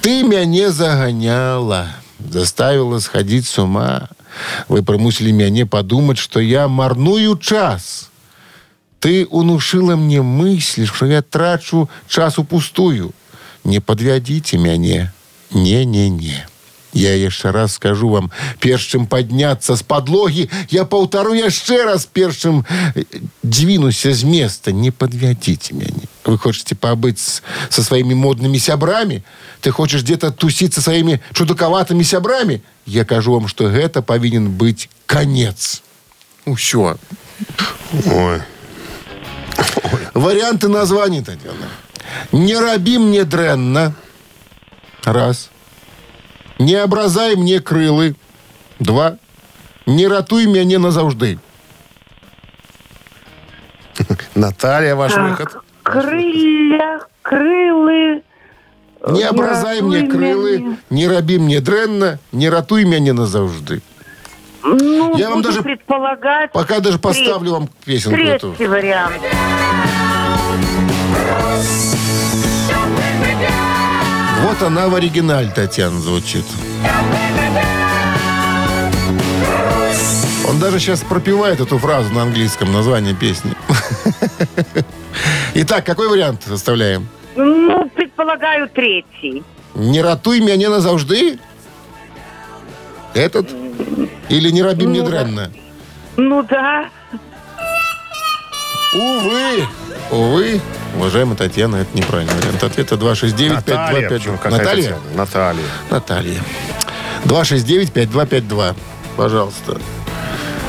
Ты меня загоняла, заставила сходить с ума. Вы примусили меня подумать, что я марную час. Ты унушила мне мысль, что я трачу час упустую. Не подвядите мяне. Не-не-не. Я яшчэ раз скажу вам, перш чым падняцца з падлогі, я паўтару яшчэ раз першым э, дзвінуся з места. Не подвядите мяне. Вы хочете побыть с- со своими модными сябрами? Ты хочешь где-то тусить со своими чудаковатыми сябрами? Я кажу вам, что гэта павінен быць конец. Усё. Ой. Варианты названий, Татьяна. Не раби мне дрэнна. Раз. Не абразай мне крылы. Два. Не ратуй мяне назаўжды. Наталья, ваш Так, выход. крылья, крылы. Не абразай мне крылы, не раби мне дрэнна, не ратуй мяне назаўжды. Ну, Я вам даже предполагать Пока даже поставлю вам песенку эту. третий вариант. Вот она в оригинале, Татьяна, звучит. Он даже сейчас пропевает эту фразу на английском, название песни. Итак, какой вариант составляем? Ну, предполагаю третий. Не ратуй мяне назаўжды? Этот? Или не раби мне дрэнна? Ну да. Увы, увы, уважаемая Татьяна, это неправильный вариант. Ответа 269-5252. Почему? Какая Наталья? Татьяна? Наталья. Наталья. 269-5252. Пожалуйста.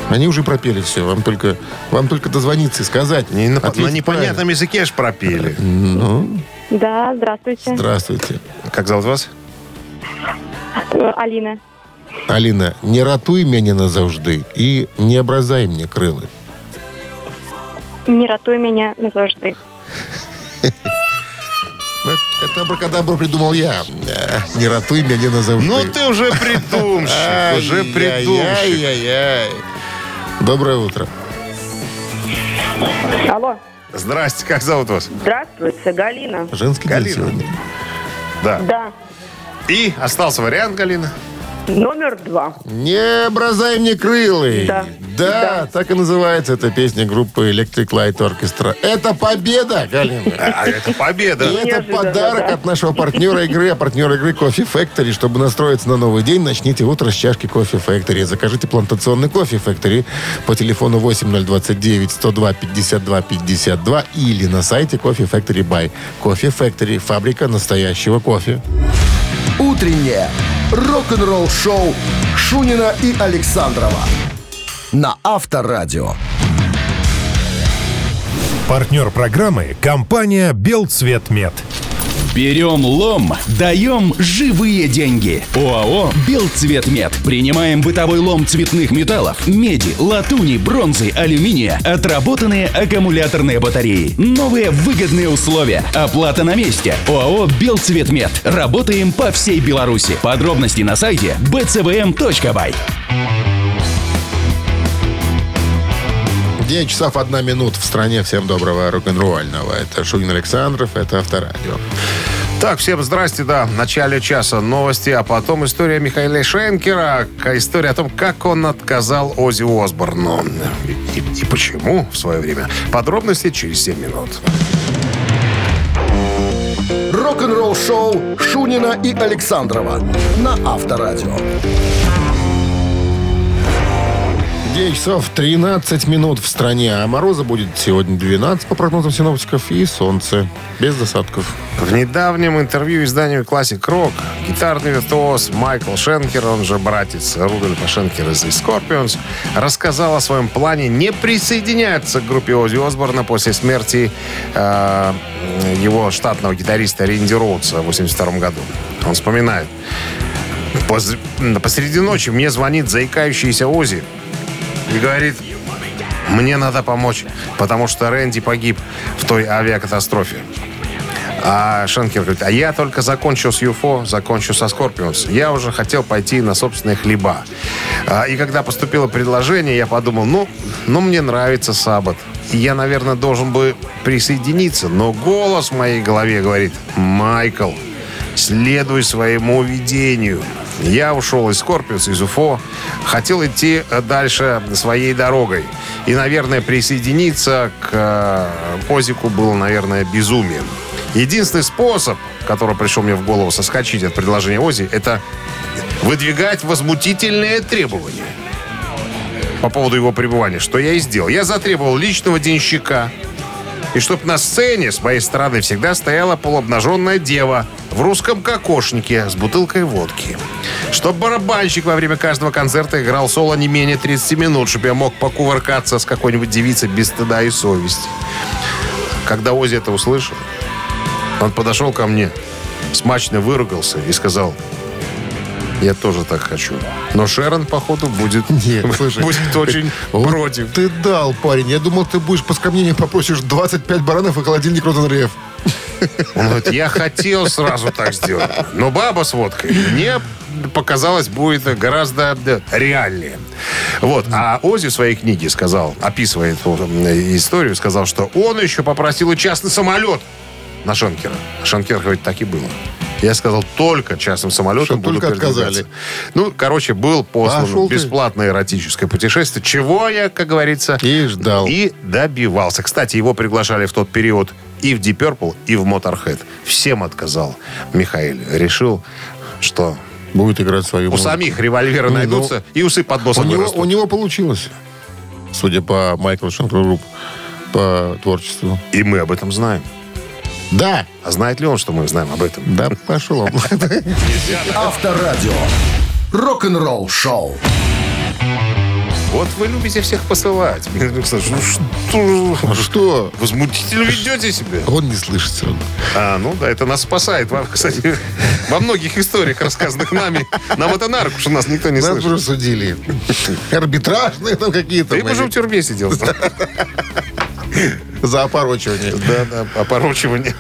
Они уже пропели все. Вам только, вам только дозвониться и сказать. Не, на, на непонятном правильно. языке аж пропели. Ну, Да, здравствуйте. здравствуйте. Как зовут вас? Алина. Алина, не ратуй меня назавжди і не образай мне крылы. Не ратуй меня назавжди. Ну, Это абракадабру придумал я. Э, Не ратуй меня назавжди. Ну ты уже придумщик, уже придумщик. Доброе утро. Алло. Здрасте, как зовут вас? Здравствуйте, Галина. Женский Галина. день сегодня. Да. Да. И остался вариант, Галина. Номер два. Не образай мне крылы. Да. Да, Да. так и называется эта песня группы Electric Light Orchestra. Это победа, Галина. А это победа. И это подарок да. от нашего партнера игры, а партнер игры Coffee Factory. Чтобы настроиться на новый день, начните утро с чашки Coffee Factory. Закажите плантационный Coffee Factory по телефону 8029 102 52 52 или на сайте Coffee Factory Buy. Coffee Factory – фабрика настоящего кофе. Утреннее рок-н-ролл-шоу Шунина и Александрова на Авторадио. Партнер программы – компания «Белцветмет». Берем лом, даем живые деньги. ОАО «Белцветмет». Принимаем бытовой лом цветных металлов, меди, латуни, бронзы, алюминия, отработанные аккумуляторные батареи. Новые выгодные условия. Оплата на месте. ОАО «Белцветмет». Работаем по всей Беларуси. Подробности на сайте bcvm.by. 9 часов 1 минут в стране. Всем доброго рок-н-ролльного. Это Шунин Александров, это Авторадио. Так, всем здрасте, да. В начале часа новости, а потом история Михаила Шенкера. История о том, как он отказал Ози Осборну. И, и- и почему в свое время. Подробности через 7 минут. Рок-н-ролл-шоу Шунина и Александрова на Авторадио. 9 часов 13 минут в стране. А мороза будет сегодня 12 по прогнозам синоптиков и солнце. Без засадков. В недавнем интервью изданию Classic Rock гитарный виртуоз Майкл Шенкер, он же братец Рудольфа Шенкера из The Scorpions, рассказал о своем плане не присоединяться к группе Ози Осборна после смерти э, его штатного гитариста Ринди Роудса в 82 году. Он вспоминает. «Поз- Посреди ночи мне звонит заикающийся Ози и говорит, мне надо помочь, потому что Рэнди погиб в той авиакатастрофе. А Шенкер говорит, а я только закончил с UFO, закончу со Scorpions. Я уже хотел пойти на собственные хлеба. А, и когда поступило предложение, я подумал, ну, ну мне нравится Саббат. Я, наверное, должен бы присоединиться. Но голос в моей голове говорит, Майкл, следуй своему видению. Я ушел из Скорпиус, из Уфо, хотел идти дальше своей дорогой. И, наверное, присоединиться к э, Позику было, наверное, безумием. Единственный способ, который пришел мне в голову соскочить от предложения Ози, это выдвигать возмутительные требования по поводу его пребывания, что я и сделал. Я затребовал личного денщика, и чтоб на сцене с моей стороны всегда стояла полуобнаженная дева в русском кокошнике с бутылкой водки. Чтоб барабанщик во время каждого концерта играл соло не менее 30 минут, чтобы я мог покувыркаться с какой-нибудь девицей без стыда и совести. Когда Ози это услышал, он подошел ко мне, смачно выругался и сказал, я тоже так хочу. Но Шерон, походу, будет, Нет, слушай. будет очень против. Ты дал, парень. Я думал, ты будешь по скромнению попросишь 25 баранов и холодильник Ротенреф. Он говорит, я хотел сразу так сделать. Но баба с водкой мне показалось будет гораздо реальнее. Вот. А Ози в своей книге сказал, описывает историю, сказал, что он еще попросил и частный самолет на Шенкера. Шенкер говорит, так и было. Я сказал, только частным самолетом Что буду только отказали. Ну, короче, был послан бесплатное эротическое путешествие, чего я, как говорится, И ждал. и добивался. Кстати, его приглашали в тот период и в Deep Purple, и в Motorhead. Всем отказал Михаил. Решил, что Будет играть свою у музыку. самих револьверы Ну, найдутся, и усы под У носом него, вырастут. у него получилось. Судя по Майклу Шенкеру Групп, по творчеству. И мы об этом знаем. Да, А знает ли он, что мы знаем об этом? да, пошел он. Авторадио. Рок-н-ролл-шоу. Вот вы любите всех посылать. Михаил Александрович, ну что? А что? Возмутительно ведете себя. Он не слышит все равно. А, ну да, это нас спасает. Вам, кстати, во многих историях, рассказанных нами, нам это на руку, что нас никто не Нас слышит. уже судили. Арбитражные там какие-то. Ты бы уже в тюрьме сидел. За опорочивание. Да, да, опорочивание.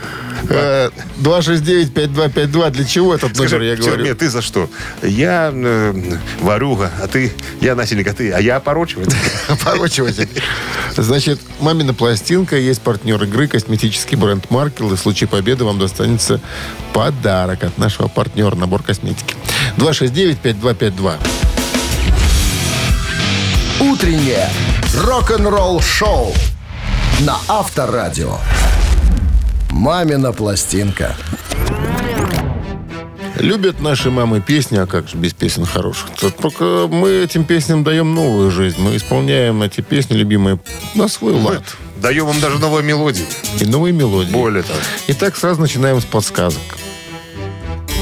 Э, 269-5252. Для чего этот номер, Скажи, я в тюрьме говорю? ты за что? Я э, ворюга, а ты, я насильник, а ты, а я опорочиватель. Опорочиватель. Значит, мамина пластинка, есть партнер игры, косметический бренд Маркел. И в случае победы вам достанется подарок от нашего партнера, набор косметики. 269-5252. Утреннее рок-н-ролл-шоу на Авторадио. «Мамина пластинка». Любят наши мамы песни, а как же без песен хороших? Только мы этим песням даем новую жизнь. Мы исполняем эти песни, любимые, на свой лад. Даем вам даже новые мелодии. И новые мелодии. Более того. Итак, сразу начинаем с подсказок.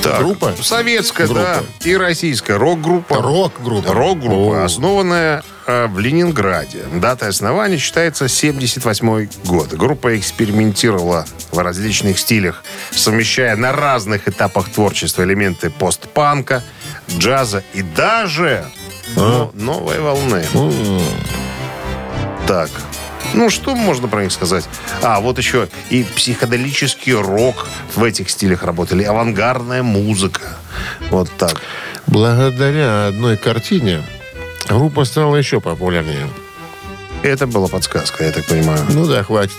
Так, Группа? Советская, Группа. да. И российская. Рок-группа. Рок-группа. Рок-группа, основанная э, в Ленинграде. Дата основания считается 78 год. Группа экспериментировала в различных стилях, совмещая на разных этапах творчества элементы постпанка, джаза и даже А. но- новой волны. М, Так, ну что можно про них сказать? А, вот еще и психоделический рок в этих стилях работали, авангардная музыка. Вот так. Благодаря одной картине группа стала еще популярнее. Это была подсказка, я так понимаю. Ну да, хватит.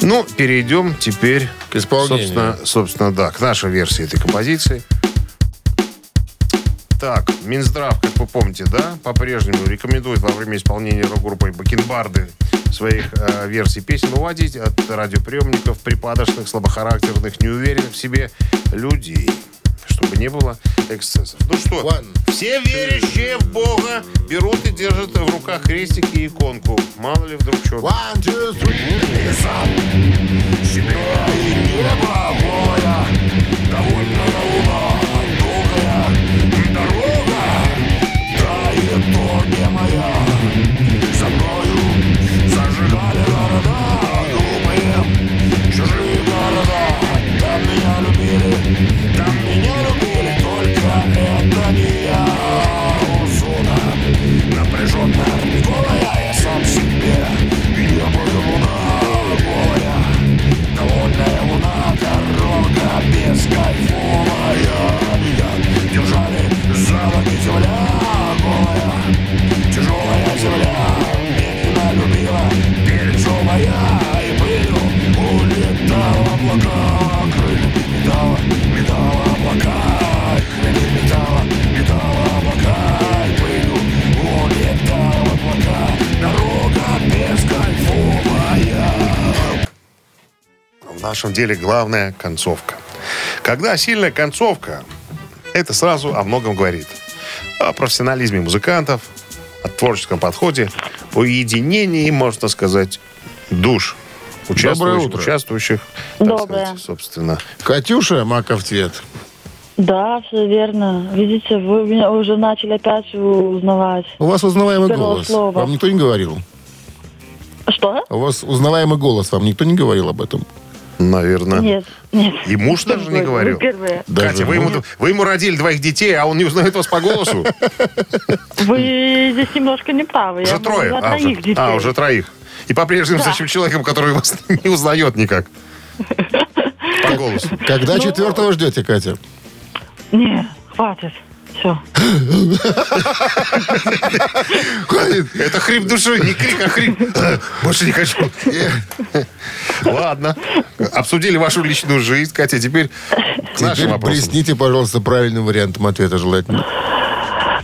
Ну, перейдем теперь К исполнению. Собственно, собственно, да, к нашей версии этой композиции. Так, Минздрав, как вы помните, да, по-прежнему рекомендует во время исполнения рок-группой Бакенбарды своих э, версий песен уводить от радиоприемников припадочных, слабохарактерных, неуверенных в себе людей, чтобы не было эксцессов. Ну что, One, все верящие в Бога берут и держат в руках крестики и иконку. Мало ли вдруг что. One, two, three. В нашем деле главная концовка. Когда сильная концовка, это сразу о многом говорит. О профессионализме музыкантов, о творческом подходе, о единении, можно сказать, душ участвующих, Доброе утро. участвующих Доброе. сказать, собственно. Катюша, маков цвет. Да, все верно. Видите, вы меня уже начали опять узнавать. У вас узнаваемый Первого голос. слова. Вам никто не говорил? Что? У вас узнаваемый голос. Вам никто не говорил об этом? Наверное. Нет, нет. И муж даже не говорил. Впервые. Даже Катя, вы ему, вы ему родили двоих детей, а он не узнает вас по голосу? Вы здесь немножко не правы. Уже трое. А, уже, а, уже троих. И по-прежнему с Да. этим человеком, который вас не узнает никак. По голосу. Когда четвертого ждете, Катя? Не, хватит. Все. Это хрип души, не крик, а хрип. Больше не хочу. Ладно. Обсудили вашу личную жизнь, Катя. Теперь к нашим вопросам. блесните, пожалуйста, правильным вариантом ответа желательно.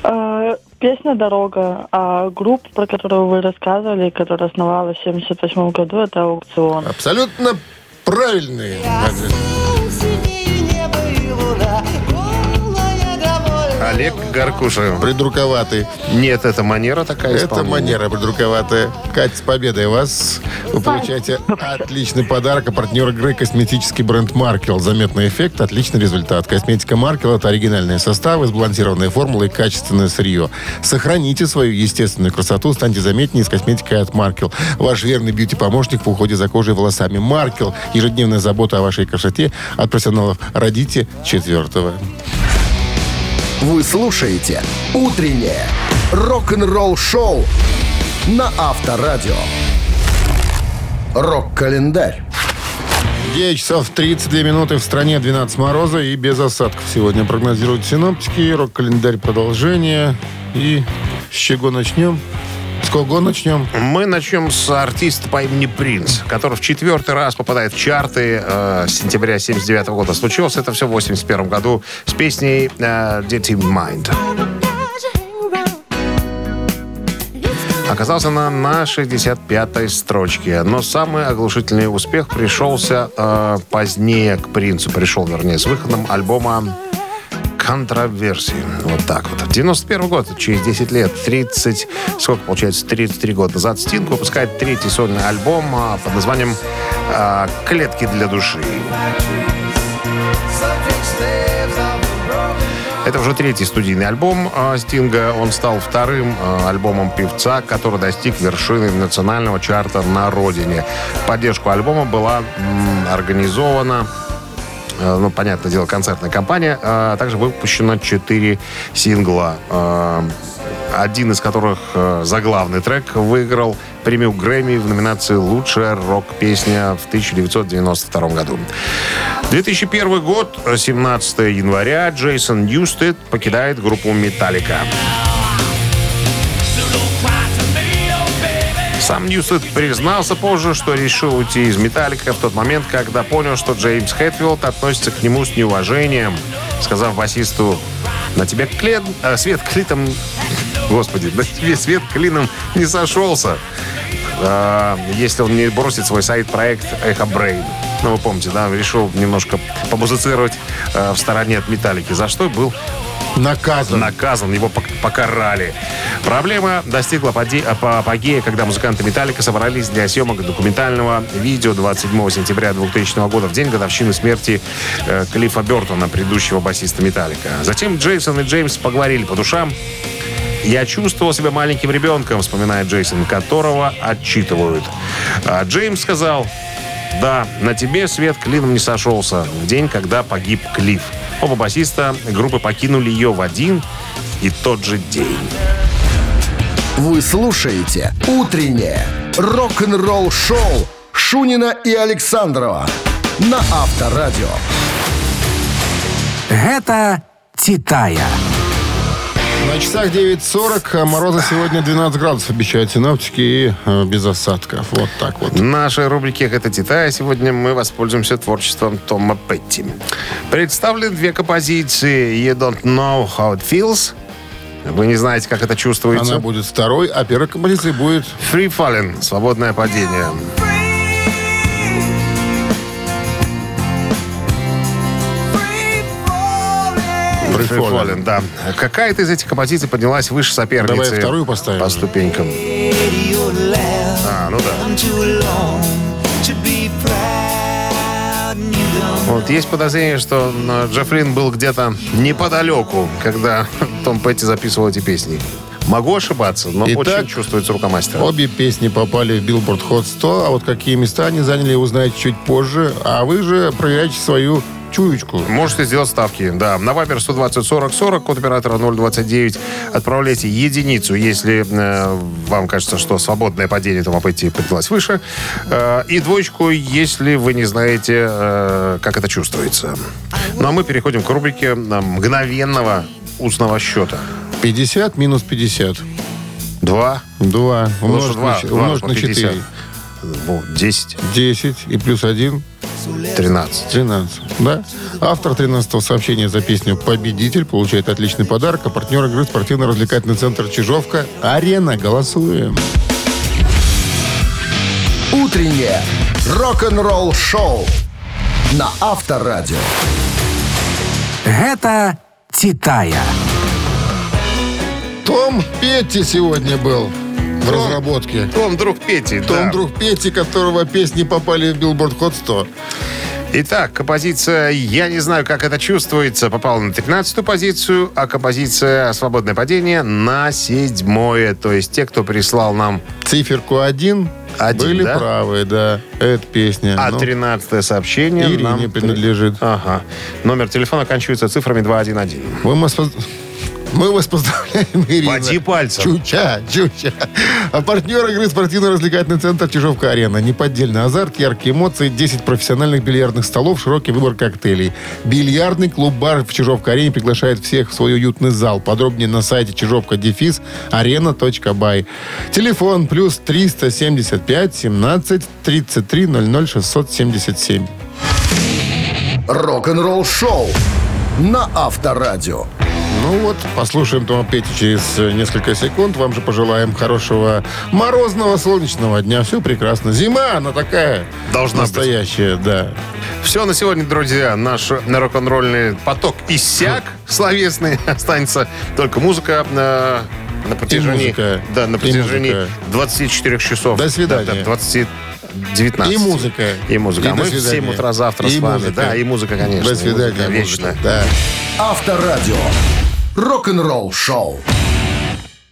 Э, Песня «Дорога», а группа, про которую вы рассказывали, которая основалась в 78 году, это «Аукцион». Абсолютно правильный. Олег Гаркуша. Придурковатый. Нет, это манера такая Это манера придурковатая. Катя, с победой вас. Вы получаете отличный подарок. А партнер игры косметический бренд Маркел. Заметный эффект, отличный результат. Косметика Маркел – это оригинальные составы, сбалансированные формулы и качественное сырье. Сохраните свою естественную красоту, станьте заметнее с косметикой от Маркел. Ваш верный бьюти-помощник в уходе за кожей и волосами. Маркел. Ежедневная забота о вашей красоте от профессионалов. Родите четвертого. Вы слушаете «Утреннее рок-н-ролл-шоу» на Авторадио. Рок-календарь. 9 часов 32 минуты в стране, 12 мороза и без осадков. Сегодня прогнозируют синоптики. Рок-календарь продолжение. И с чего начнем? Кого начнем? Мы начнем с артиста по имени Принц, который в четвертый раз попадает в чарты э, с сентября 79 года. Случилось это все в 81 году с песней э, «Dirty Mind». Оказался она на 65-й строчке. Но самый оглушительный успех пришелся э, позднее к Принцу. Пришел, вернее, с выходом альбома контроверсии. Вот так вот. 91 год, через 10 лет, 30, сколько получается, 33 года назад, Стинг выпускает третий сольный альбом а, под названием а, «Клетки для души». Это уже третий студийный альбом а, Стинга. Он стал вторым альбомом певца, который достиг вершины национального чарта на родине. Поддержку альбома была организована ну, понятное дело, концертная компания. А также выпущено четыре сингла. э, Один из которых э, заглавный трек выиграл премию Грэмми в номинации «Лучшая рок-песня» в 1992 году. 2001 год, 17 января, Джейсон Ньюстед покидает группу «Металлика». Сам Ньюстед признался позже, что решил уйти из «Металлика» в тот момент, когда понял, что Джеймс Хэтфилд относится к нему с неуважением, сказав басисту «На тебе клен, а, свет клитом... Господи, на тебе свет клином не сошелся, а, если он не бросит свой сайд-проект «Echobrain». Ну, вы помните, да, решил немножко помузицировать э, в стороне от «Металлики», за что был Наказан. наказан, его пок- покарали. Проблема достигла апогея, когда музыканты «Металлика» собрались для съемок документального видео 27 сентября 2000 года, в день годовщины смерти э, Клиффа Бертона, предыдущего басиста «Металлика». Затем Джейсон и Джеймс поговорили по душам. «Я чувствовал себя маленьким ребенком», вспоминает Джейсон, которого отчитывают. А Джеймс сказал, да, на тебе свет клином не сошелся в день, когда погиб Клифф. Оба басиста группы покинули ее в один и тот же день. Вы слушаете «Утреннее рок-н-ролл-шоу» Шунина и Александрова на Авторадио. Гэта «Титая». На часах 9.40, а мороза сегодня 12 градусов обещают синоптики и э, без осадков. Вот так вот. В нашей рубрике «Это Титая» сегодня мы воспользуемся творчеством Тома Петти. Представлены две композиции «You don't know how it feels» Вы не знаете, как это чувствуется. Она будет второй, а первой композицией будет Free Falling. Свободное падение. Falling, да. Какая-то из этих композиций поднялась выше соперницы. Давай вторую поставим. По ступенькам. А, ну да. Вот есть подозрение, что Джеффрин был где-то неподалеку, когда Том Петти записывал эти песни. Могу ошибаться, но Итак, очень чувствуется рука мастера. Обе песни попали в Billboard Hot 100, а вот какие места они заняли, узнаете чуть позже. А вы же проверяйте свою чуечку. Можете сделать ставки, да. На Вайбер 120 40 40, код оператора 029. Отправляйте единицу, если э, вам кажется, что свободное падение Тома Петти поднялось выше. Э, и двоечку, если вы не знаете, э, как это чувствуется. Ну, а мы переходим к рубрике э, мгновенного устного счета. 50 минус 50. Два. 2 Ну, умножить, что два, на, два умножить по на 50. 4. Ну, 10, 10 и плюс 1 13. 13. Да? Автор 13-го сообщения за песню «Победитель» получает отличный подарок, а партнер игры спортивно-развлекательный центр «Чижовка» «Арена». Голосуем. «Утреннее рок-н-ролл-шоу» на Авторадио. Гэта «Титая». Том Петти сегодня был в Том. разработке. Том, друг Пети. Том, да. друг Петти, которого песни попали в Billboard Hot 100. Итак, композиция «Я не знаю, как это чувствуется» попала на 13-ю позицию, а композиция «Свободное падение» на седьмое. То есть те, кто прислал нам Циферку один, Один, были да? правы, да. Это песня. А Ну, 13 сообщение Ирине нам... принадлежит. Ага. Номер телефона оканчивается цифрами 211. Мы вас, поз- мы вас поздравляем, Ирина. Поди пальцем. Чуча, чуча. А партнер игры спортивно-развлекательный центр Чижовка-Арена. Неподдельный азарт, яркие эмоции, 10 профессиональных бильярдных столов, широкий выбор коктейлей. Бильярдный клуб-бар в Чижовка-Арене приглашает всех в свой уютный зал. Подробнее на сайте чижовка-дефис арена.бай. Телефон плюс 375 17 33 00 677. Рок-н-ролл шоу на Авторадио. Ну вот, послушаем Тома Петти через э, несколько секунд. Вам же пожелаем хорошего морозного солнечного дня. Все прекрасно. Зима, она такая. Должна быть. настоящая, да. Все на сегодня, друзья. Наш рок-н-ролльный поток иссяк словесный. Останется только музыка э, на протяжении, музыка. Да, на протяжении музыка. 24 часов. До свидания. Да, да, 20 19. И музыка. И музыка. И а до мы в свидания. 7 утра завтра И с вами. музыка. Да, и музыка, конечно. До свидания. музыка музыка. Вечно. Да. Авторадио. Рок-н-ролл шоу.